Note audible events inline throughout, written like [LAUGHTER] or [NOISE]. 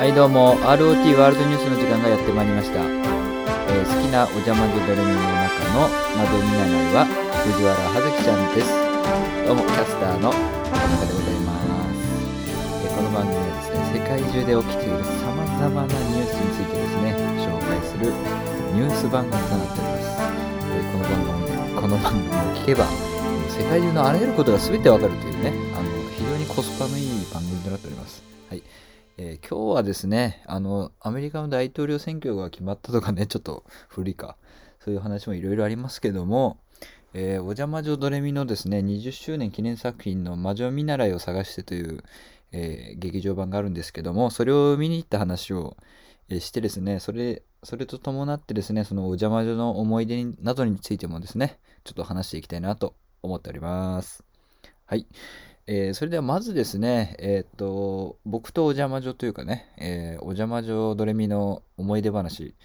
はいどうも ROT ワールドニュースの時間がやってまいりました、えー好きなお邪魔女ドレミの中の窓見習いは藤原葉月ちゃんです。どうもキャスターの田中でございます、えこの番組はですね世界中で起きているさまざまなニュースについてですね紹介するニュース番組となっております、えこの番組この番組を聞けば世界中のあらゆることが全てわかるというねあの非常にコスパのいい番組となっております。はい。えー今日はですね、あの、アメリカの大統領選挙が決まったとかね、[LAUGHS] ちょっと古いか、そういう話もいろいろありますけども、えーお邪魔女ドレミのですね、20周年記念作品の魔女見習いを探してという、えー劇場版があるんですけども、それを見に行った話を、えしてですね、それ、それと伴ってですね、そのお邪魔女の思い出などについてもですね、ちょっと話していきたいなと思っております。はい。えーそれではまずですね、えーっと、僕とお邪魔女というかね、えーお邪魔女ドレミの思い出話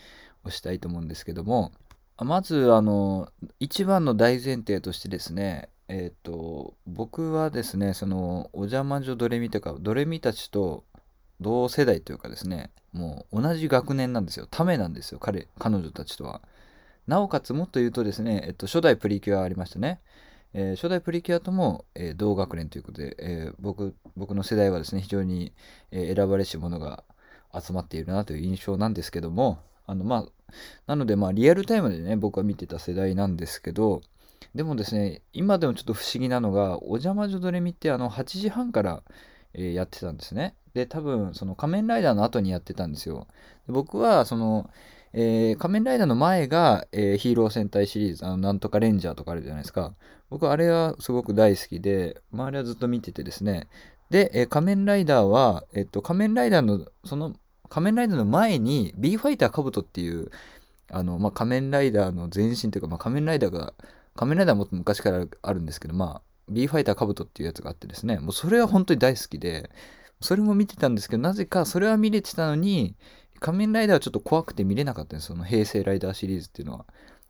をしたいと思うんですけども、まず、あの、一番の大前提としてですね、えっと、僕はですね、その、お邪魔女ドレミというか、ドレミたちと同世代というかですね、もう同じ学年なんですよ。ためなんですよ、彼、彼女たちとは。なおかつ、もっと言うとですね、えっと、初代プリキュアありましたね。えー初代プリキュアとも、えー同学年ということで、えー僕僕の世代はですね非常に、え選ばれし者が集まっているなという印象なんですけどもあのまあなのでまあリアルタイムでね僕は見てた世代なんですけどでもですね今でもちょっと不思議なのが「お邪魔女ドレミ」ってあの8時半から、えやってたんですね。で多分その仮面ライダーの後にやってたんですよ。で僕はそのえー仮面ライダーの前が、えーヒーロー戦隊シリーズ、あの、なんとかレンジャーとかあるじゃないですか。僕あれはすごく大好きで、まあ、あれはずっと見ててですね。で、えー仮面ライダーは、えっと、仮面ライダーの、その、仮面ライダーの前に、ビーファイターカブトっていう、あの、まあ、仮面ライダーの前身というか、まあ、仮面ライダーが、仮面ライダーもっと昔からあるんですけど、まあ、ビーファイターカブトっていうやつがあってですね、もうそれは本当に大好きで、それも見てたんですけど、なぜかそれは見れてたのに、仮面ライダーはちょっと怖くて見れなかったんですその平成ライダーシリーズっていうのは。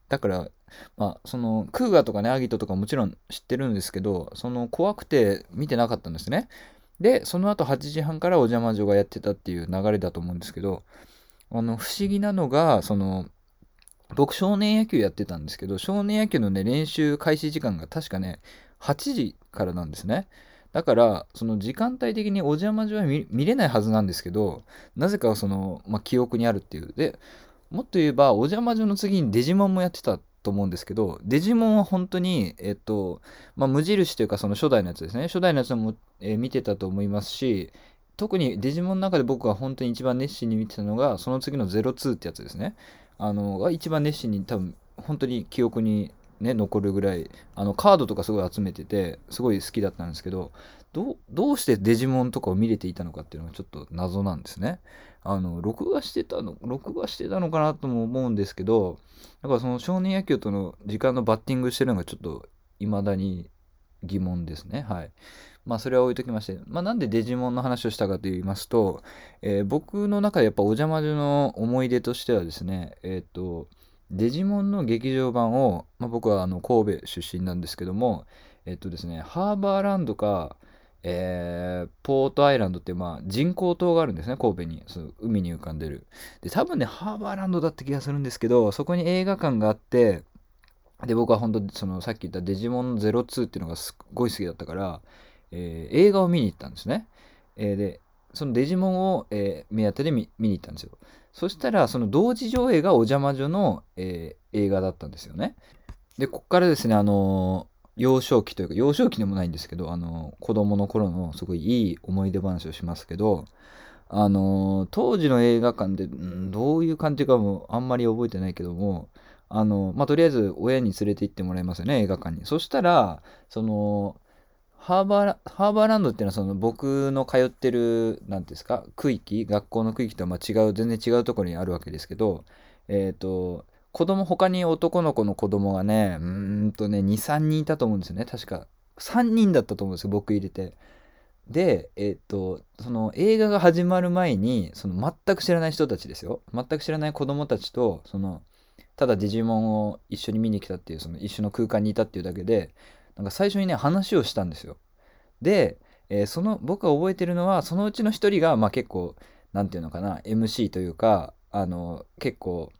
だから、まあ、その、クーガーとかね、アギトとかもちろん知ってるんですけど、その、怖くて見てなかったんですね。で、その後8時半からお邪魔女がやってたっていう流れだと思うんですけど、あの、不思議なのが、その、僕少年野球やってたんですけど、少年野球のね、練習開始時間が確かね、8時からなんですね。だから、その時間帯的にお邪魔女は見れないはずなんですけど、なぜかその、まあ、記憶にあるっていう。で、もっと言えば、お邪魔女の次にデジモンもやってたと思うんですけど、デジモンは本当に、えっと、まあ、無印というかその初代のやつですね。初代のやつも、えー見てたと思いますし、特にデジモンの中で僕が本当に一番熱心に見てたのが、その次の02ってやつですね。あの、が一番熱心に多分、本当に記憶にね、残るぐらい、あの、カードとかすごい集めてて、すごい好きだったんですけど、どう、してデジモンとかを見れていたのかっていうのがちょっと謎なんですね。あの、録画してたの、録画してたのかなとも思うんですけど、だからその少年野球との時間のバッティングしてるのがちょっと未だに疑問ですね。はい。まあそれは置いときまして、まあなんでデジモンの話をしたかと言いますと、えー僕の中でやっぱお邪魔女の思い出としてはですね、えっ、と、デジモンの劇場版を、まあ、僕はあの神戸出身なんですけども、えっ、とですね、ハーバーランドか、えーポートアイランドって、まあ、人工島があるんですね、神戸に。そ海に浮かんでる。で、多分ね、ハーバーランドだった気がするんですけど、そこに映画館があって、で、僕は本当そのさっき言ったデジモン02っていうのがすごい好きだったから、えー映画を見に行ったんですね。えーで、そのデジモンを、えー目当てで見見に行ったんですよ。そしたら、その同時上映がお邪魔女の、えー映画だったんですよね。で、こっからですね、あのー幼少期というか、幼少期でもないんですけど、あのー子供の頃のすごいいい思い出話をしますけど、あのー当時の映画館で、うんどういう感じかもあんまり覚えてないけども、あのまあ、とりあえず親に連れて行ってもらいますよね、映画館に。そしたら、その、ハーバーラハーバーランドっていうのはその僕の通ってる、なんていうんですか、区域、学校の区域とはま違う、全然違うところにあるわけですけど、えっ、と、子供、他に男の子の子供がね、うーんとね、2、3人いたと思うんですよね、確か。3人だったと思うんですよ、僕入れて。で、えっ、と、その映画が始まる前に、その全く知らない人たちですよ。全く知らない子供たちと、その、ただデジモンを一緒に見に来たっていう、その一緒の空間にいたっていうだけで、なんか最初にね、話をしたんですよ。で、えーその、僕が覚えてるのは、そのうちの一人が、まあ結構、何て言うのかな MC というかあの結構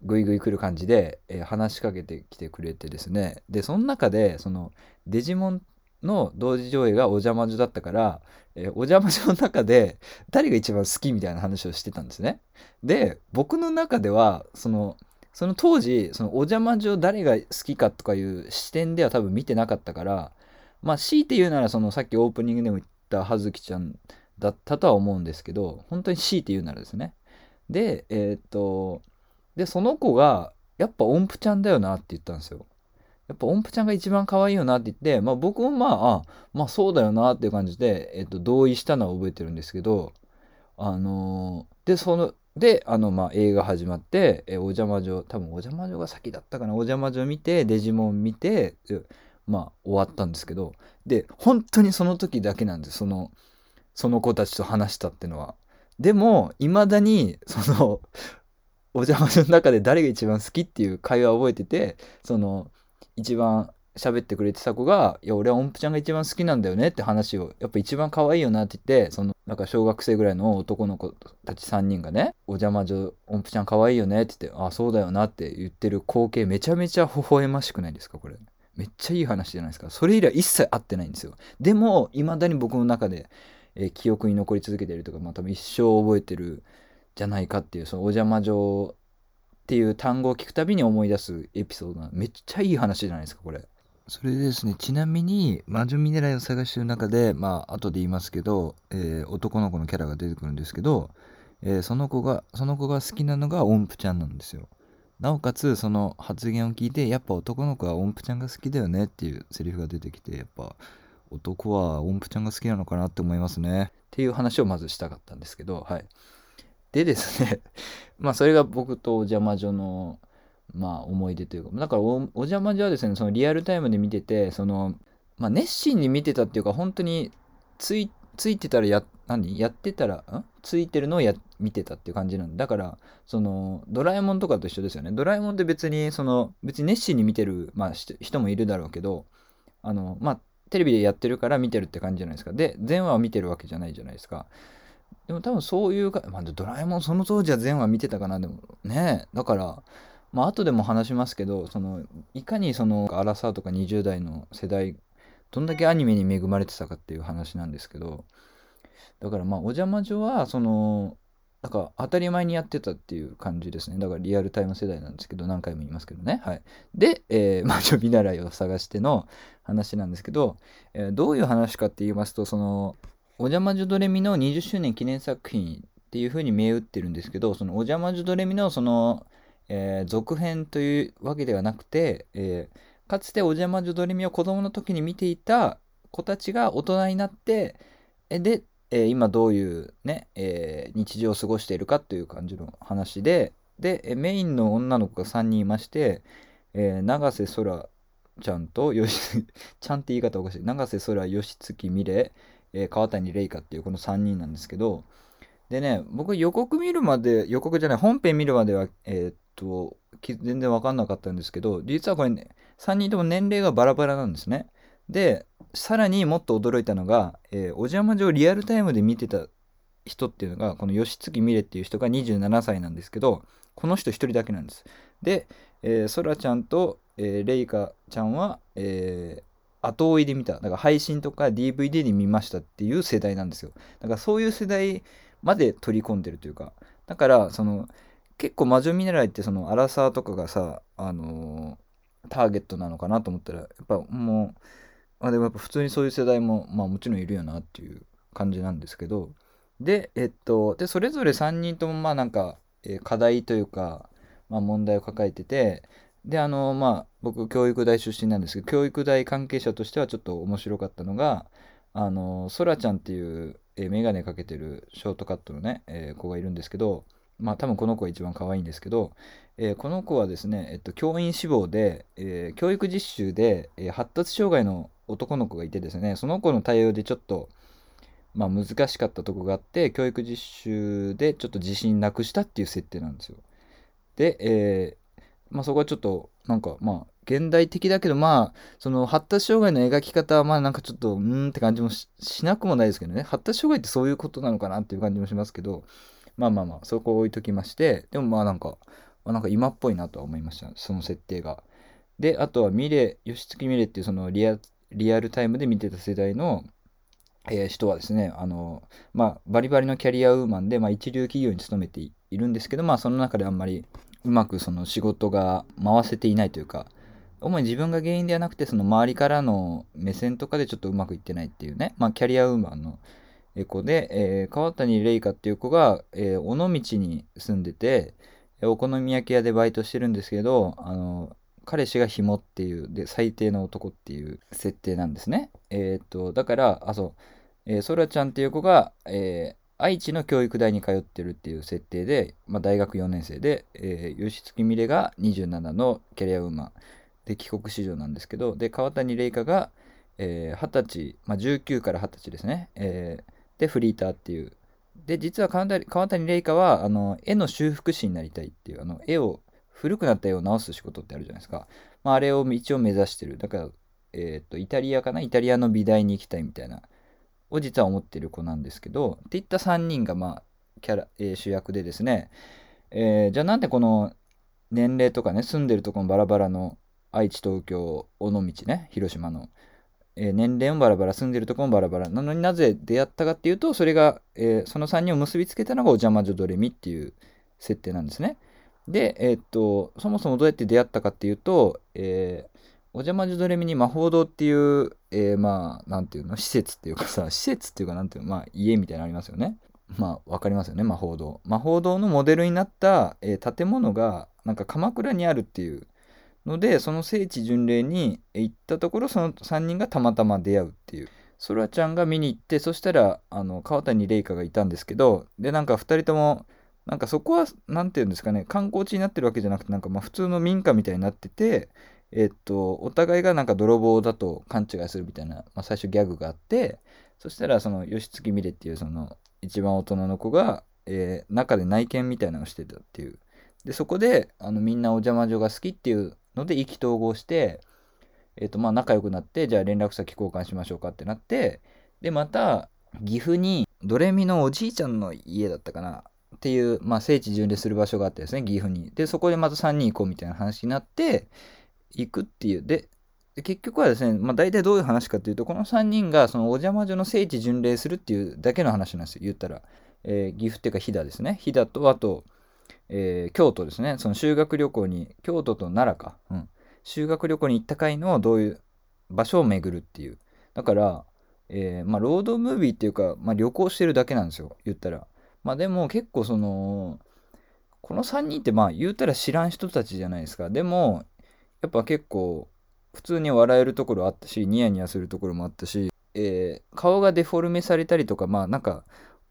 グイグイ来る感じで、えー、話しかけてきてくれてですねでその中でそのデジモンの同時上映がお邪魔女だったから、えー、お邪魔女の中で誰が一番好きみたいな話をしてたんですね。で僕の中ではそのその当時そのお邪魔女誰が好きかとかいう視点では多分見てなかったからまあ強いて言うならそのさっきオープニングでも言った葉月ちゃんだったとは思うんですけど本当に強いて言うならですね。でえー、っとでその子がやっぱ音符ちゃんだよなって言ったんですよ。やっぱ音符ちゃんが一番可愛いよなって言って、まあ、僕もまああまあそうだよなっていう感じで、えっと、同意したのは覚えてるんですけどあのー、でそのであのまあ映画始まって「えお邪魔女」多分お邪魔女が先だったかな。お邪魔女見てデジモン見てまあ終わったんですけど。で本当にその時だけなんです。そのその子たちと話したってのは。でもいまだにそのお邪魔女の中で誰が一番好きっていう会話を覚えててその一番喋ってくれてた子が「いや俺は音符ちゃんが一番好きなんだよね」って話をやっぱ一番可愛いよなって言ってそのなんか小学生ぐらいの男の子たち3人がね「お邪魔女音符ちゃん可愛いよね」って言って「あそうだよな」って言ってる光景めちゃめちゃ微笑ましくないですかこれ。めっちゃいい話じゃないですか。それ以来一切会ってないんですよ。でもいまだに僕の中で、えー、記憶に残り続けてるとかまあ多分一生覚えてるじゃないかっていうそのお邪魔女っていう単語を聞くたびに思い出すエピソードなめっちゃいい話じゃないですかこれ。それでですねちなみに魔女ミネラルを探してる中でまあ後で言いますけど、えー、男の子のキャラが出てくるんですけど、えー、その子がその子が好きなのが音符ちゃんなんですよ。なおかつその発言を聞いてやっぱ男の子は音符ちゃんが好きだよねっていうセリフが出てきてやっぱ男は音符ちゃんが好きなのかなって思いますね。っていう話をまずしたかったんですけどはい。でですね [LAUGHS] まあそれが僕とお邪魔女のまあ思い出というかだからお邪魔女はですねそのリアルタイムで見ててそのまあ熱心に見てたっていうか本当についついてたらや何？やってたらん？ついてるのをや見てたっていう感じなんだ。からそのドラえもんとかと一緒ですよね。ドラえもんって別にその別に熱心に見てる、まあ、人もいるだろうけどあのまあテレビでやってるから見てるって感じじゃないですか。で全話を見てるわけじゃないじゃないですか。でも多分そういうか、まあ、ドラえもんその当時は全話見てたかな。でもねだからまあ後でも話しますけどそのいかにそのアラサーとか20代の世代どんだけアニメに恵まれてたかっていう話なんですけどだからまあお邪魔女はそのなんか当たり前にやってたっていう感じですね。だからリアルタイム世代なんですけど、何回も言いますけどね。はい。で、えー、[LAUGHS] 魔女見習いを探しての話なんですけど、えー、どういう話かって言いますと、その、お邪魔女ドレミの20周年記念作品っていう風に銘打ってるんですけど、そのお邪魔女ドレミのその、えー、続編というわけではなくて、えー、かつてお邪魔女ドレミを子供の時に見ていた子たちが大人になって、で、えー、今どういうね、え日常を過ごしているかという感じの話で、で、メインの女の子が3人いまして、え永瀬空ちゃんとよし、[LAUGHS] ちゃんって言い方おかしい。永瀬空、吉月美玲、えー、川谷玲香っていうこの3人なんですけど、でね、僕予告見るまで、予告じゃない、本編見るまでは、えー、っと、全然わかんなかったんですけど、実はこれね、3人とも年齢がバラバラなんですね。で、さらにもっと驚いたのが、えー、お邪魔女リアルタイムで見てた人っていうのが、この吉月美玲っていう人が27歳なんですけど、この人1人だけなんです。で、えー、そらちゃんと、えー、レイカちゃんは、え後追いで見た。だから配信とか DVD で見ましたっていう世代なんですよ。だからそういう世代まで取り込んでるというか。だから、その、結構魔女見習いってそのアラサーとかがさ、あのー、ターゲットなのかなと思ったら、やっぱもう、まあでもやっぱ普通にそういう世代も、まあもちろんいるよなっていう感じなんですけど、で、えっと、で、それぞれ3人ともまあなんか、えー、課題というか、まあ問題を抱えてて、で、あの、まあ、僕、教育大出身なんですけど、教育大関係者としてはちょっと面白かったのが、あの、そらちゃんっていう、えー、メガネかけてるショートカットのね、えー、子がいるんですけど、まあ、多分この子が一番可愛いんですけど、えー、この子はですね、えっと、教員志望で、えー、教育実習で、えー、発達障害の男の子がいてですね、その子の対応でちょっと、まあ、難しかったとこがあって、教育実習でちょっと自信なくしたっていう設定なんですよ。で、えまあ、そこはちょっとなんかまあ現代的だけどまあその発達障害の描き方はまあなんかちょっとうーんって感じもしなくもないですけどね発達障害ってそういうことなのかなっていう感じもしますけどまあまあまあそこを置いときましてでもまあなんか、まあ、なんか今っぽいなとは思いましたその設定が。であとはミレ義月ミレっていうそのリアリアルタイムで見てた世代の、えー、人はですねあのまあバリバリのキャリアウーマンで、まあ、一流企業に勤めているんですけどまあその中であんまりうまくその仕事が回せていないというか主に自分が原因ではなくてその周りからの目線とかでちょっとうまくいってないっていうね、まあ、キャリアウーマンの子で、えー、川谷玲香っていう子が、えー、尾道に住んでてお好み焼き屋でバイトしてるんですけどあの彼氏が紐っていうで最低の男っていう設定なんですね。えー、っとだからあそう、えー、ソラちゃんっていう子が、えー、愛知の教育大に通ってるっていう設定で、まあ、大学4年生で、えー、吉月美玲が27のキャリアウーマンで帰国子女なんですけどで川谷玲香が、えー、20歳、まあ、19から20歳ですね、えー、でフリーターっていう。で実は川谷玲香はあの絵の修復師になりたいっていうあの絵を古くなった絵を直す仕事ってあるじゃないですか、まあ、あれを一応目指してる。だから、えーと、イタリアかな？イタリアの美大に行きたいみたいな。を実は思ってる子なんですけど。っていった3人がまあキャラ、えー、主役でですね、えー、じゃあなんでこの年齢とかね住んでるとこもバラバラの愛知、東京、尾道ね、広島の、えー、年齢もバラバラ、住んでるとこもバラバラ。なのになぜ出会ったかっていうと、それが、えー、その3人を結びつけたのがお邪魔女ドレミっていう設定なんですね。で、えー、っと、そもそもどうやって出会ったかっていうと、えー、お邪魔女ドレミに魔法堂っていう、えー、まあ、なんていうの、施設っていうかさ、[LAUGHS] 施設っていうか、なんていうの、まあ、家みたいなのありますよね。まあ、わかりますよね、魔法堂。魔法堂のモデルになった、えー、建物が、なんか鎌倉にあるっていうのでその聖地巡礼に行ったところその3人がたまたま出会うっていう。そらちゃんが見に行ってそしたらあの川谷玲香がいたんですけどでなんか2人ともなんかそこは何て言うんですかね観光地になってるわけじゃなくてなんかま普通の民家みたいになっててえっとお互いがなんか泥棒だと勘違いするみたいな、まあ、最初ギャグがあってそしたらその吉月美玲っていうその一番大人の子が、えー、中で内見みたいなのをしてたっていう。でそこであのみんなお邪魔女が好きっていうので意気投合して、えっ、とまあ仲良くなってじゃあ連絡先交換しましょうかってなってでまた岐阜にドレミのおじいちゃんの家だったかなっていう、まあ、聖地巡礼する場所があってですね岐阜に。でそこでまた3人行こうみたいな話になって行くっていう。で結局はですね、まあ、大体どういう話かっていうとこの3人がそのお邪魔女の聖地巡礼するっていうだけの話なんですよ言ったら、えー、岐阜っていうか飛騨ですね。飛騨とあとえー、京都ですね。その修学旅行に京都と奈良か、うん、修学旅行に行った回のどういう場所を巡るっていう。だから、えー、まあ、ロードムービーっていうか、まあ、旅行してるだけなんですよ。言ったら。まあでも結構そのこの3人ってまあ言うたら知らん人たちじゃないですか。でもやっぱ結構普通に笑えるところあったしニヤニヤするところもあったし、えー、顔がデフォルメされたりとかまあなんか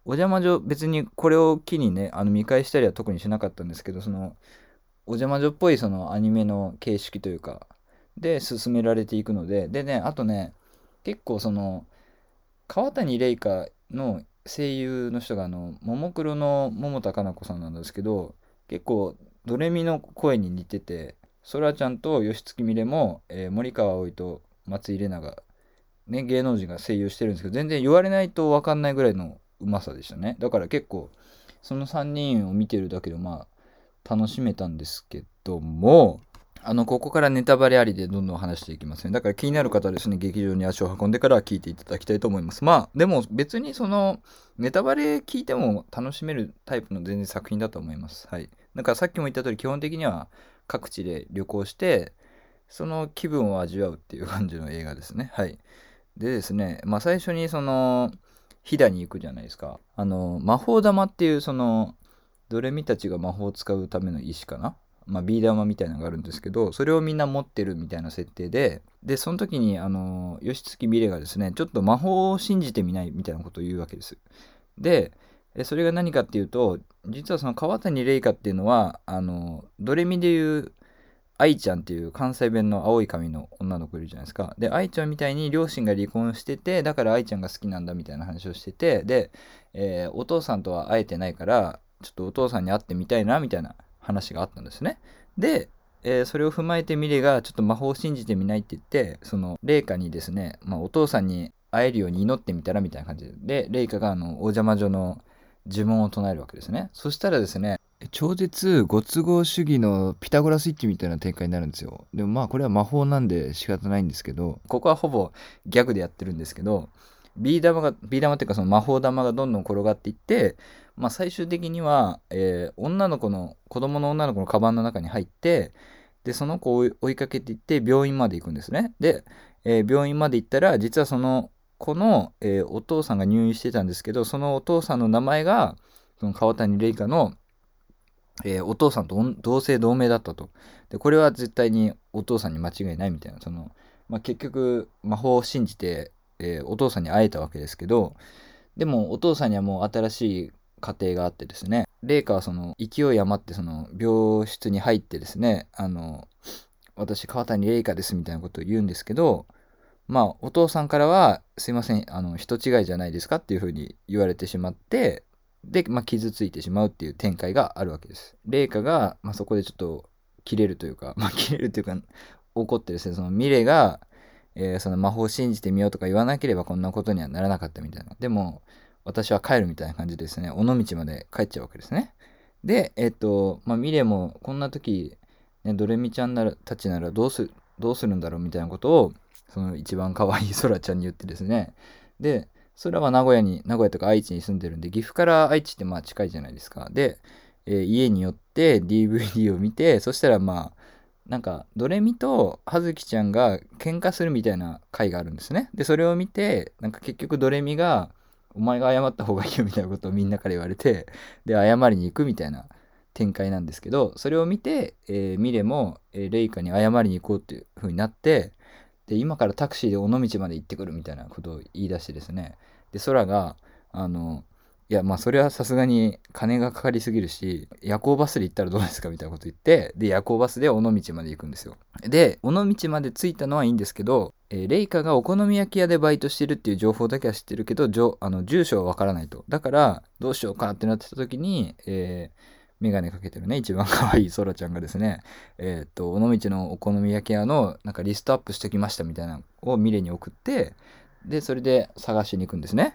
お邪魔女別にこれを機にねあの見返したりは特にしなかったんですけどそのお邪魔女っぽいそのアニメの形式というかで進められていくのででねあとね結構その川谷玲香の声優の人があのももクロの桃田かな子さんなんですけど結構ドレミの声に似ててそらちゃんと吉月美玲も、えー、森川葵と松井玲奈がね芸能人が声優してるんですけど全然言われないと分かんないぐらいのうまさでしたね。だから結構その3人を見てるだけでまあ楽しめたんですけどもあのここからネタバレありでどんどん話していきますね。だから気になる方はですね劇場に足を運んでから聞いていただきたいと思います。まあでも別にそのネタバレ聞いても楽しめるタイプの全然作品だと思います。はい。だからさっきも言った通り基本的には各地で旅行してその気分を味わうっていう感じの映画ですね。はい。でですねまあ最初にその飛騨に行くじゃないですか。あの、魔法玉っていうその、ドレミたちが魔法を使うための石かな？まあ、ビー玉みたいなのがあるんですけどそれをみんな持ってるみたいな設定ででその時にあの義月美玲がですねちょっと魔法を信じてみないみたいなことを言うわけですでそれが何かっていうと実はその川谷玲香っていうのはあのドレミでいう愛ちゃんっていう関西弁の青い髪の女の子いるじゃないですか。で、愛ちゃんみたいに両親が離婚してて、だから愛ちゃんが好きなんだみたいな話をしてて、で、えー、お父さんとは会えてないから、ちょっとお父さんに会ってみたいなみたいな話があったんですね。で、えーそれを踏まえてミレがちょっと魔法を信じてみないって言ってそのレイカにですね、まあ、お父さんに会えるように祈ってみたらみたいな感じででレイカがあのお邪魔女の呪文を唱えるわけですねそしたらですね超絶ご都合主義のピタゴラスイッチみたいな展開になるんですよ。でもまあこれは魔法なんで仕方ないんですけど。ここはほぼギャグでやってるんですけどビー玉がビー玉っていうかその魔法玉がどんどん転がっていってまあ、最終的には、えー女の子の子供の女の子のカバンの中に入ってでその子を追いかけていって病院まで行くんですね。で、えー病院まで行ったら実はその子の、えーお父さんが入院してたんですけどそのお父さんの名前がその川谷玲香の、えーお父さんと同姓同名だったと。でこれは絶対にお父さんに間違いないみたいな。その、まあ、結局魔法を信じて、えーお父さんに会えたわけですけどでもお父さんにはもう新しい家庭があってですね。麗華はその勢い余ってその病室に入ってですねあの私川谷麗華ですみたいなことを言うんですけどまあお父さんからはすいませんあの人違いじゃないですかっていうふうに言われてしまってで、まあ、傷ついてしまうっていう展開があるわけです。麗華が、まあ、そこでちょっと切れるというか、[LAUGHS] まあ、切れるというか怒ってですねそのミレが、えーその魔法を信じてみようとか言わなければこんなことにはならなかったみたいな。でも私は帰るみたいな感じですね尾道まで帰っちゃうわけですね。でえっ、とまあミレもこんな時、ね、ドレミちゃんならたちならどうすどうするんだろうみたいなことをその一番可愛いソラちゃんに言ってですね。で空は名古屋に名古屋とか愛知に住んでるんで岐阜から愛知ってまあ近いじゃないですか。で、えー家に寄って DVD を見てそしたらまあなんかドレミと葉月ちゃんが喧嘩するみたいな回があるんですね。でそれを見てなんか結局ドレミがお前が謝った方がいいよみたいなことをみんなから言われてで謝りに行くみたいな展開なんですけどそれを見て、えーミレも、えーレイカに謝りに行こうっていう風になってで今からタクシーで尾道まで行ってくるみたいなことを言い出してですね。で空があのいやまあそれはさすがに金がかかりすぎるし夜行バスで行ったらどうですかみたいなこと言ってで夜行バスで尾道まで行くんですよ。で尾道まで着いたのはいいんですけど、えーレイカがお好み焼き屋でバイトしてるっていう情報だけは知ってるけどあの住所はわからないと。だからどうしようかってなってた時に、えーメガネかけてるね一番可愛いソラちゃんがですね。えーっと尾道のお好み焼き屋のなんかリストアップしてきましたみたいなのをミレに送ってでそれで探しに行くんですね。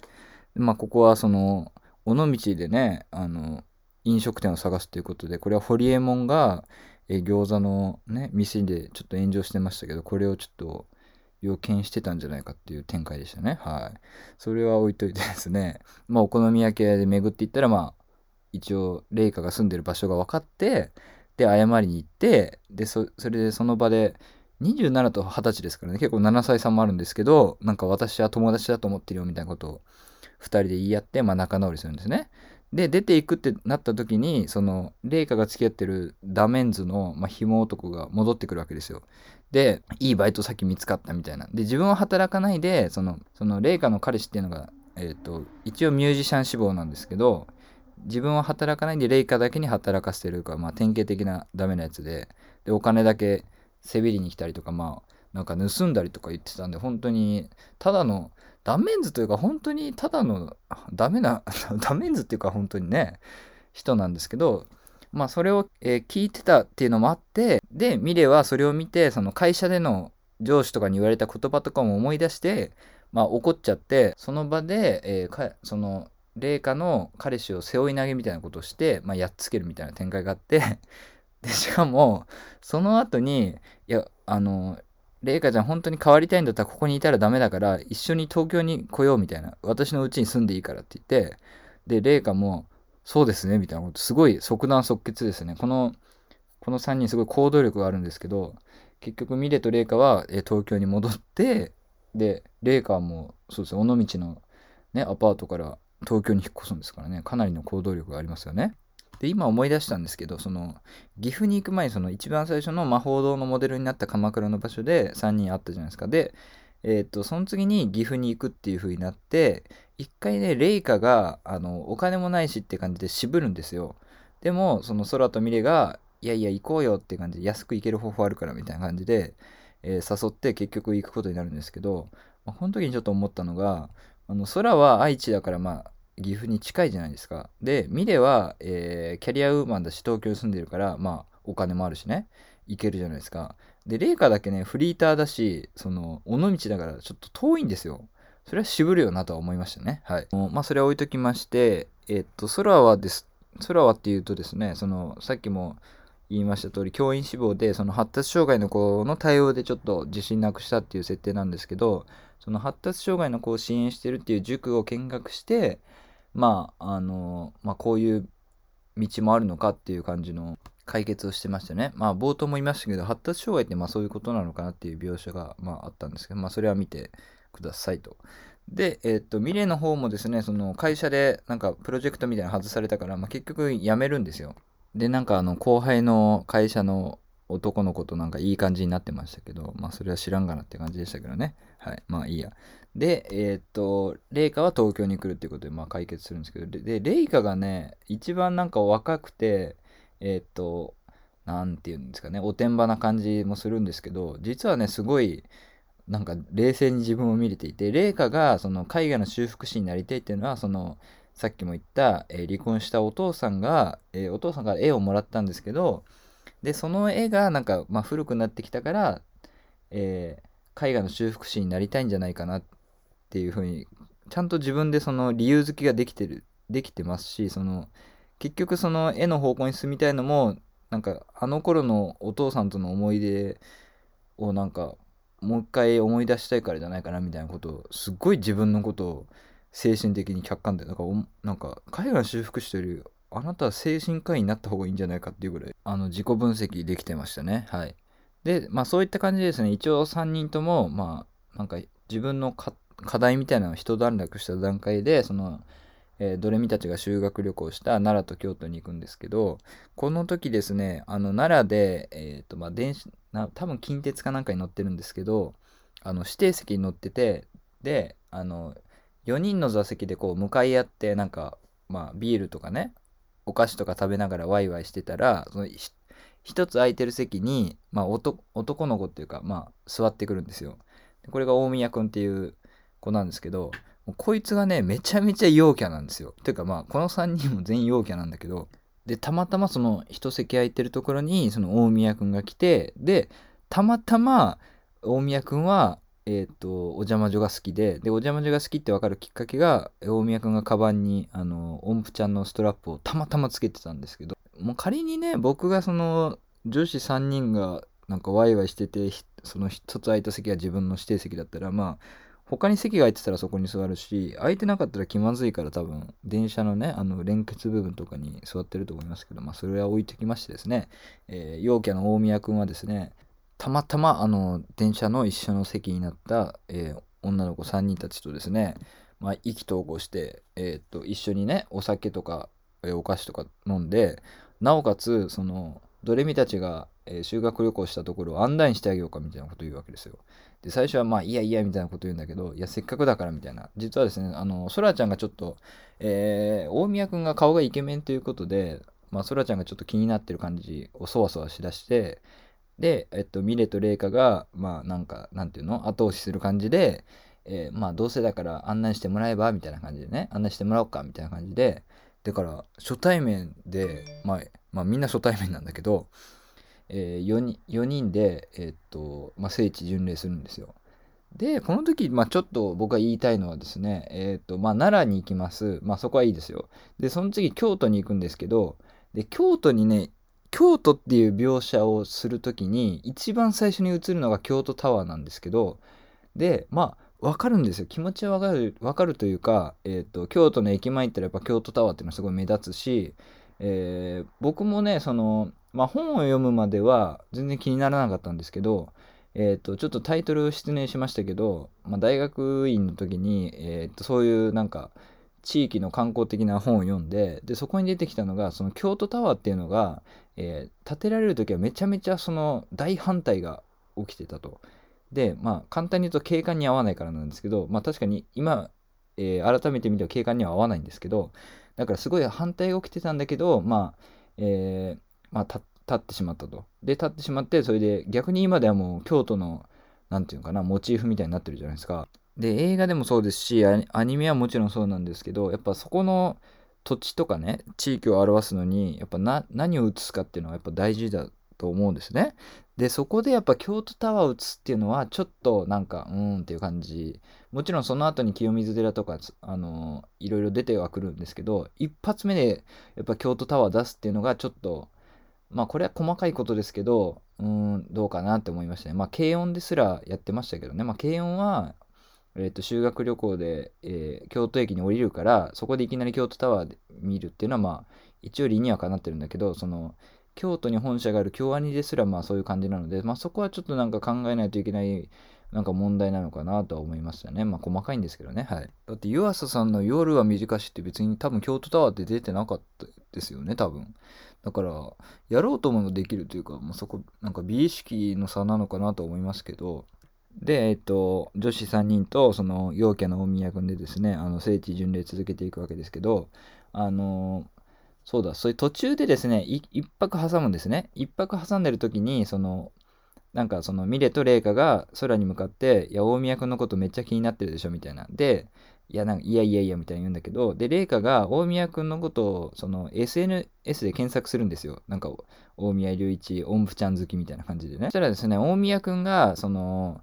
まあここはその尾道でねあの飲食店を探すということでこれはホリエモンが、え餃子のね店でちょっと炎上してましたけどこれをちょっと予見してたんじゃないかっていう展開でしたね。はい。それは置いといてですね。まあお好み焼き屋で巡っていったらまあ一応麗華が住んでる場所が分かってで謝りに行ってでそそれでその場で27と20歳ですからね結構7歳差もあるんですけどなんか私は友達だと思ってるよみたいなことを2人で言い合って、まあ、仲直りするんですね。で出ていくってなった時にその麗華が付き合ってるダメンズの、まあ、紐男が戻ってくるわけですよ。でいいバイト先見つかったみたいな。で自分は働かないでそのその麗華の彼氏っていうのが、えー、と一応ミュージシャン志望なんですけど自分は働かないんで麗華だけに働かせてるから、まあ、典型的なダメなやつででお金だけせびりに来たりとかまあなんか盗んだりとか言ってたんで本当にただのダメンズというか本当にただのダメな [LAUGHS] ダメンズっていうか本当にね人なんですけどまあそれを、えー聞いてたっていうのもあってでミレはそれを見てその会社での上司とかに言われた言葉とかも思い出してまあ怒っちゃってその場で、えーその麗華の彼氏を背負い投げみたいなことをして、まあ、やっつけるみたいな展開があって [LAUGHS] でしかもその後にいやあの麗華ちゃん本当に変わりたいんだったらここにいたらダメだから一緒に東京に来ようみたいな私の家に住んでいいからって言ってで麗華もそうですねみたいなことすごい即断即決ですね。このこの3人すごい行動力があるんですけど結局ミレと麗華はえ東京に戻ってで麗華はもうそうですね尾道のねアパートから東京に引っ越すんですからね。かなりの行動力がありますよね。で今思い出したんですけどその岐阜に行く前にその一番最初の魔法堂のモデルになった鎌倉の場所で3人会ったじゃないですか。でえーっとその次に岐阜に行くっていう風になって一回ねレイカがあのお金もないしって感じで渋るんですよ。でもその空とミレがいやいや行こうよって感じで安く行ける方法あるからみたいな感じで、えー誘って結局行くことになるんですけど、まあ、この時にちょっと思ったのがあの空は愛知だからまあ岐阜に近いじゃないですかでミレは、えーキャリアウーマンだし東京に住んでるからまあお金もあるしね、行けるじゃないですか。で、レイカだけね、フリーターだし、その、尾道だからちょっと遠いんですよ。それは渋るよなとは思いましたね。はい。まあ、それは置いときまして、えっと、空はです、空はっていうとですね、その、さっきも言いました通り、教員志望で、その発達障害の子の対応でちょっと自信なくしたっていう設定なんですけど、その発達障害の子を支援してるっていう塾を見学して、まあ、あの、まあ、こういう道もあるのかっていう感じの解決をしてましたね。まあ冒頭も言いましたけど、発達障害ってまあそういうことなのかなっていう描写がまああったんですけど、まあそれは見てくださいと。で、えっ、と、ミレの方もですね、その会社でなんかプロジェクトみたいなの外されたから、まあ結局辞めるんですよ。で、なんかあの後輩の会社の男の子となんかいい感じになってましたけど、まあそれは知らんがなって感じでしたけどね。はい。まあいいや。で、えー、っと、レイカは東京に来るっていうことで、まあ解決するんですけど、で、レイカがね、一番なんか若くて、えー、っと、なんていうんですかね、おてんばな感じもするんですけど、実はね、すごい、なんか冷静に自分を見れていて、レイカがその絵画の修復師になりたいっていうのは、その、さっきも言った、えー、離婚したお父さんが、えー、お父さんから絵をもらったんですけど、で、その絵がなんか、まあ、古くなってきたから、えー、絵画の修復師になりたいんじゃないかなってていうふうに、ちゃんと自分でその理由付けができてる、できてますし、その、結局その絵の方向に進みたいのも、なんかあの頃のお父さんとの思い出をなんかもう一回思い出したいからじゃないかなみたいなことをすっごい自分のことを精神的に客観でなんかなんか海外修復師というよりあなたは精神科医になった方がいいんじゃないかっていうぐらいあの自己分析できてましたね。はい。でまあそういった感じですね一応3人ともまあなんか自分の課題みたいなのを一段落した段階でそのえ、ドレミたちが修学旅行した奈良と京都に行くんですけど、この時ですね、あの奈良で、えっ、ー、と、まあ、電子、な多分近鉄かなんかに乗ってるんですけど、あの指定席に乗ってて、で、あの、4人の座席でこう向かい合って、なんか、まあ、ビールとかね、お菓子とか食べながらワイワイしてたら、その一つ空いてる席に、まあ、男の子っていうか、まあ、座ってくるんですよ。これが大宮君っていう子なんですけど、こいつがね、めちゃめちゃ陽キャなんですよ。ていうかまあ、この3人も全員陽キャなんだけど、で、たまたまその一席空いてるところに、その大宮くんが来て、で、たまたま大宮くんは、え、ー、と、お邪魔女が好きで、で、お邪魔女が好きってわかるきっかけが、大宮くんがカバンに、あの、音符ちゃんのストラップをたまたまつけてたんですけど、もう仮にね、僕がその、女子3人がなんかワイワイしてて、その一つ空いた席が自分の指定席だったら、まあ、他に席が空いてたらそこに座るし、空いてなかったら気まずいから多分、電車のね、あの、連結部分とかに座ってると思いますけど、まあ、それは置いてきましてですね、えー、陽キャの大宮くんはですね、たまたま、あの、電車の一緒の席になった、えー、女の子3人たちとですね、まあ、意気投合して、えー、っと、一緒にね、お酒とか、え、お菓子とか飲んで、なおかつ、その、ドレミたちが、えー、修学旅行したところを案内してあげようかみたいなこと言うわけですよ。で、最初はまあ、いやいやみたいなこと言うんだけど、いや、せっかくだからみたいな。実はですね、あの、そらちゃんがちょっと、えー、大宮くんが顔がイケメンということで、まあ、そらちゃんがちょっと気になってる感じをそわそわしだして、で、えっと、ミレとレイカが、まあ、なんか、なんていうの？後押しする感じで、えー、まあ、どうせだから案内してもらえば？みたいな感じでね、案内してもらおうか？みたいな感じで、だから、初対面で、まあ、まあ、みんな初対面なんだけど、えー、4, 人4人で、えー、っと、まあ、聖地巡礼するんですよ。で、この時、まあ、ちょっと僕が言いたいのはですね、えっ、と、まあ、奈良に行きます。まあ、そこはいいですよ。で、その次、京都に行くんですけど、で、京都にね、京都っていう描写をする時に、一番最初に映るのが京都タワーなんですけど、で、まあ、わかるんですよ。気持ちはわかる、わかるというか、えっ、と、京都の駅前行ったらやっぱ京都タワーっていうのはすごい目立つし、えー、僕もね、その、まあ、本を読むまでは全然気にならなかったんですけど、えーと、ちょっとタイトル失念しましたけど、まあ、大学院の時に、えーと、そういうなんか地域の観光的な本を読んででそこに出てきたのがその京都タワーっていうのが、えー、建てられる時はめちゃめちゃその大反対が起きてたと。でまあ簡単に言うと景観に合わないからなんですけどまあ確かに今、えー、改めて見ても景観には合わないんですけどだからすごい反対が起きてたんだけどまあえー、まあ、立ってしまったと。で、立ってしまって、それで逆に今ではもう京都の、何て言うのかな、モチーフみたいになってるじゃないですか。で、映画でもそうですし、アニメはもちろんそうなんですけど、やっぱそこの土地とかね、地域を表すのに、やっぱ何を映すかっていうのはやっぱ大事だと思うんですね。でそこでやっぱ京都タワーを打つっていうのはちょっとなんかうーんっていう感じ。もちろんその後に清水寺とかあのいろいろ出てはくるんですけど一発目でやっぱ京都タワー出すっていうのがちょっとまあこれは細かいことですけどうーんどうかなって思いましたね。まあ軽音ですらやってましたけどね。まあ軽音はえー、と修学旅行で、えー、京都駅に降りるからそこでいきなり京都タワーで見るっていうのはまあ一応理にはかなってるんだけどその京都に本社がある京アニですらまあそういう感じなので、まあ、そこはちょっとなんか考えないといけないなんか問題なのかなとは思いましたね。まあ細かいんですけどね。はい。だって湯浅さんの夜は短しって別に多分京都タワーって出てなかったですよね、多分。だから、やろうと思えばできるというか、もうそこ、なんか美意識の差なのかなと思いますけど、で、えっと、女子3人とその陽キャの大宮君でですね、あの聖地巡礼続けていくわけですけど、あのそうだ、そういう途中でですね、一泊挟むんですね。一泊挟んでる時に、その、なんかそのミレとレイカが空に向かって、いや、大宮君のことめっちゃ気になってるでしょ、みたいな。で、いや、なんかいやいやいや、みたいに言うんだけど、で、レイカが大宮君のことを、その SNS で検索するんですよ。なんか、大宮隆一、音符ちゃん好きみたいな感じでね。そしたらですね、大宮君が、その、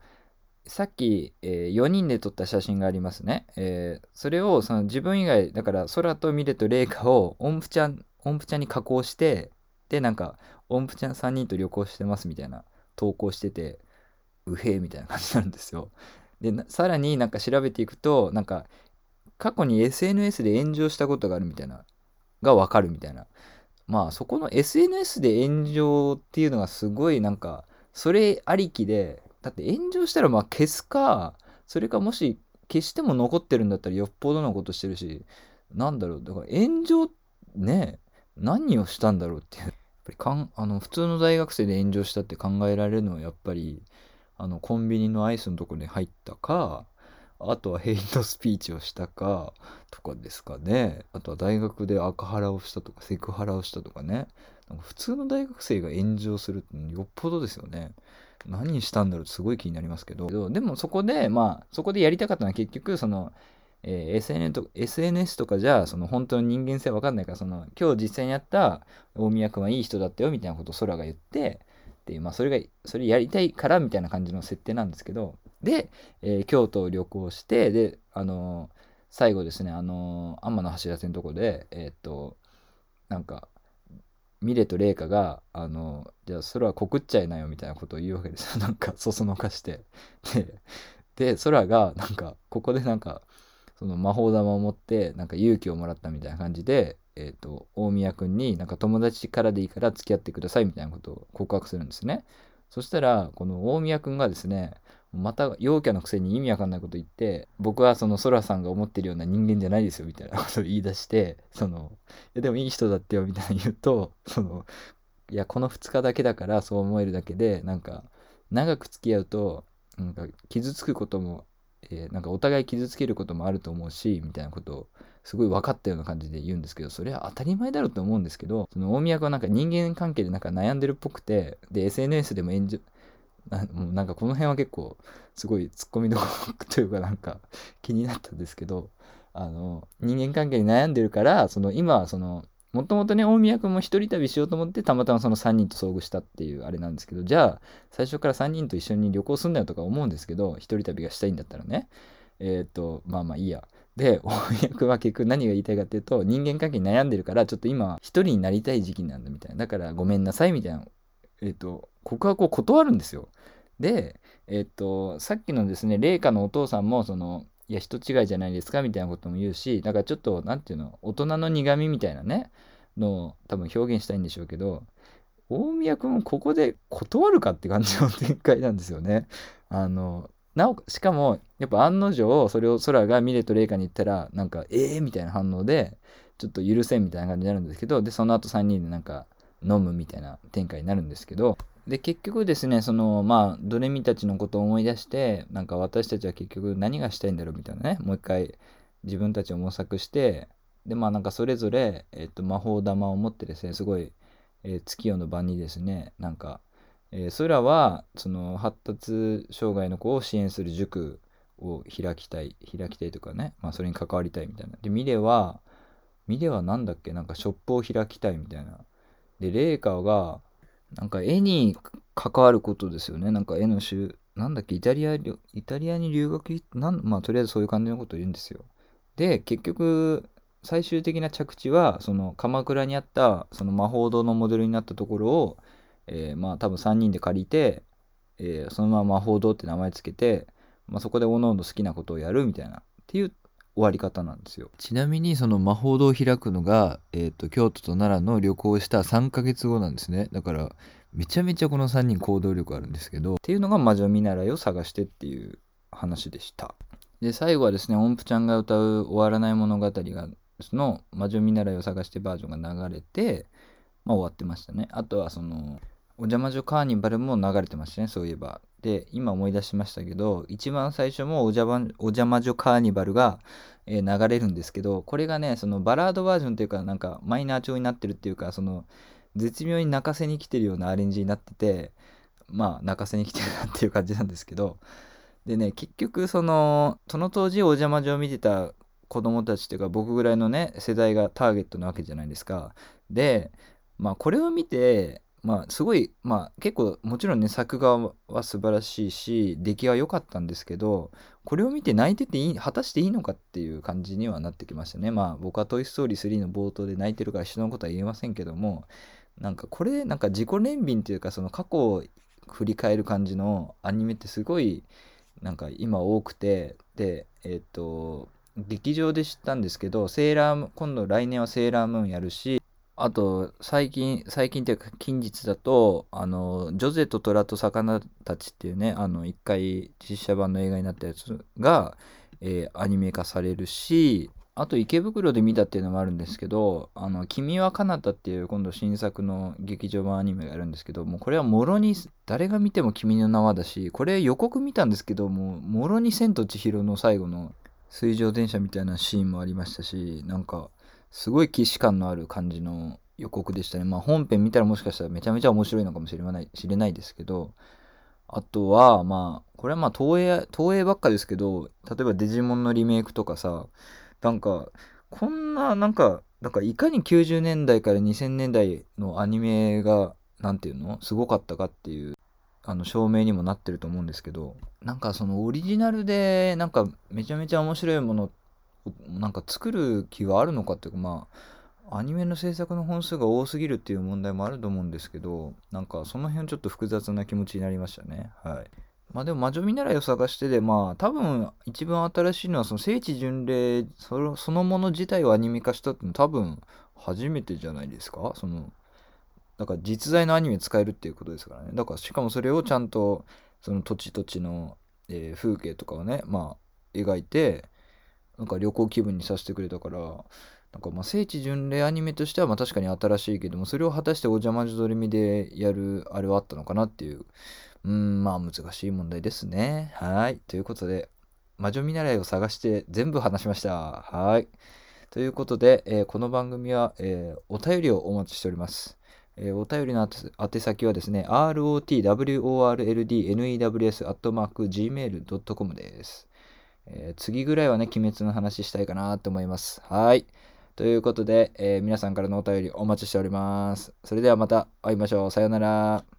さっき、えー、4人で撮った写真がありますね。えー、それをその自分以外、だから空とミレとレイカを音符ちゃん、音符ちゃんに加工して、で、なんか音符ちゃん3人と旅行してますみたいな投稿してて、うへえみたいな感じなんですよ。で、さらになんか調べていくと、なんか過去に SNS で炎上したことがあるみたいな、がわかるみたいな。まあそこの SNS で炎上っていうのがすごいなんか、それありきで、だって炎上したらまあ消すか、それかもし消しても残ってるんだったらよっぽどのことしてるし、なんだろう、だから炎上、ね、何をしたんだろうっていう。やっぱりかんあの普通の大学生で炎上したって考えられるのはやっぱりあのコンビニのアイスのとこに入ったかあとはヘイトスピーチをしたかとかですかねあとは大学で赤腹をしたとかセクハラをしたとかねなんか普通の大学生が炎上するってよっぽどですよね。何したんだろうすごい気になりますけど。でもそこでまあそこでやりたかったのは結局その、えー、SNS, と SNS とかじゃその本当の人間性わかんないからその今日実際にやった大宮君はいい人だったよみたいなことを空が言ってでまあそれがそれやりたいからみたいな感じの設定なんですけど。で、えー、京都を旅行してであのー、最後ですねあの天橋立のとこでえっとなんかミレとレイカが、あの、じゃあ空告っちゃいなよみたいなことを言うわけですよ。[LAUGHS] なんか、そそのかして。で、で、空が、なんか、ここでなんか、その魔法玉を持って、なんか勇気をもらったみたいな感じで、えっ、ー、と、大宮君に、なんか友達からでいいから付き合ってくださいみたいなことを告白するんですね。そしたら、この大宮君がですね、また陽キャのくせに意味わかんないこと言って僕はそのソラさんが思ってるような人間じゃないですよみたいなことを言い出してそのいやでもいい人だってよみたいな言うとそのいやこの2日だけだからそう思えるだけでなんか長く付き合うとなんか傷つくことも、えー、なんかお互い傷つけることもあると思うしみたいなことをすごい分かったような感じで言うんですけどそれは当たり前だろうと思うんですけどその大宮君はなんか人間関係でなんか悩んでるっぽくてで SNS でも炎上な [LAUGHS] もうなんかこの辺は結構すごいツッコミどころというかなんか気になったんですけどあの人間関係に悩んでるからその今はそのもともとね大宮君も一人旅しようと思ってたまたまその3人と遭遇したっていうあれなんですけどじゃあ最初から3人と一緒に旅行すんなよとか思うんですけど一人旅がしたいんだったらね。えっ、ー、とまあまあいいや。で [LAUGHS] 大宮君は結局何が言いたいかっていうと人間関係に悩んでるからちょっと今一人になりたい時期なんだみたいな。だからごめんなさいみたいな。えっ、ー、と告白を断るんですよで、えっと、さっきのですね、麗華のお父さんも、その、いや、人違いじゃないですかみたいなことも言うし、だからちょっと、何て言うの、大人の苦味みたいなね、のを多分表現したいんでしょうけど、大宮君ここで断るかって感じの展開なんですよね。あの、なおしかも、やっぱ案の定、それを空がミレとレイカに言ったら、なんか、ええー、みたいな反応で、ちょっと許せんみたいな感じになるんですけど、で、その後3人でなんか、飲むみたいな展開になるんですけど、で結局ですねそのまあドレミたちのことを思い出してなんか私たちは結局何がしたいんだろうみたいなねもう一回自分たちを模索してでまあなんかそれぞれ、えっと、魔法玉を持ってですねすごい、えー、月夜の晩にですねなんか、えー、空はその発達障害の子を支援する塾を開きたい開きたいとかね、まあ、それに関わりたいみたいな。でミレはミレは何だっけなんかショップを開きたいみたいな。でレイカーがなんか絵に関わることですよね。なんか絵の集、なんだっけ、イタリア、イタリアに留学なんまあ、とりあえずそういう感じのことを言うんですよ。で、結局、最終的な着地は、その鎌倉にあった、その魔法堂のモデルになったところを、えー、まあ多分3人で借りて、えー、そのまま魔法堂って名前つけて、まあ、そこでおのおの好きなことをやるみたいなっていう終わり方なんですよ。ちなみにその魔法堂を開くのが、えーと、京都と奈良の旅行した3ヶ月後なんですね。だからめちゃめちゃこの3人行動力あるんですけどっていうのが魔女見習いを探してっていう話でした。で最後はですね音符ちゃんが歌う「終わらない物語」がの魔女見習いを探してバージョンが流れて、まあ、終わってましたね。あとはそのお邪魔女カーニバルも流れてましたね。そういえばで今思い出しましたけど一番最初もお邪魔お邪魔女カーニバルが、えー、流れるんですけどこれがねそのバラードバージョンというかなんかマイナー調になってるっていうかその絶妙に泣かせに来てるようなアレンジになっててまあ泣かせに来てるなっていう感じなんですけどでね結局そのその当時お邪魔女を見てた子供たちっていうか僕ぐらいのね世代がターゲットなわけじゃないですか。でまあこれを見てまあすごいまあ結構もちろんね作画は素晴らしいし出来は良かったんですけどこれを見て泣いてていい果たしていいのかっていう感じにはなってきましたね。まあ僕は「トイ・ストーリー3」の冒頭で泣いてるから人のことは言えませんけどもなんかこれなんか自己憐憫というかその過去を振り返る感じのアニメってすごいなんか今多くてでえっ、と劇場で知ったんですけどセーラー今度来年はセーラームーンやるしあと、最近、最近っていうか近日だと、あの、ジョゼと虎と魚たちっていうね、あの、一回実写版の映画になったやつが、えー、アニメ化されるし、あと池袋で見たっていうのもあるんですけど、あの、君は彼方っていう今度新作の劇場版アニメがあるんですけど、もうこれはもろに、誰が見ても君の名はだし、これ予告見たんですけど、もう、もろに千と千尋の最後の水上電車みたいなシーンもありましたし、なんか、すごい既視感のある感じの予告でしたね。まあ本編見たらもしかしたらめちゃめちゃ面白いのかもしれない知れないですけど、あとは、まあ、これはまあ東映、東映ばっかですけど、例えばデジモンのリメイクとかさ、なんか、こんな、なんか、なんかいかに90年代から2000年代のアニメが、なんていうのすごかったかっていう、あの、証明にもなってると思うんですけど、なんかそのオリジナルで、なんかめちゃめちゃ面白いものってなんか作る気があるのかっていうかまあアニメの制作の本数が多すぎるっていう問題もあると思うんですけどなんかその辺ちょっと複雑な気持ちになりましたね。はい。まあでも魔女見習いを探してでまあ多分一番新しいのはその聖地巡礼そのそのもの自体をアニメ化したって多分初めてじゃないですか？そのだから実在のアニメ使えるっていうことですからね。だからしかもそれをちゃんとその土地土地の、えー、風景とかをねまあ描いてなんか旅行気分にさせてくれたから、なんかまあ聖地巡礼アニメとしてはま確かに新しいけども、それを果たしてお邪魔女ドレミでやるあれはあったのかなっていう、うん、まあ難しい問題ですね。はい。ということで、魔女見習いを探して全部話しました。はい。ということで、えー、この番組は、えー、お便りをお待ちしております。えー、お便りの宛先はですね、rotworldnews.gmail.com です。えー、次ぐらいはね、鬼滅の話したいかなと思います。はい。ということで、えー、皆さんからのお便りお待ちしております。それではまた会いましょう。さようなら。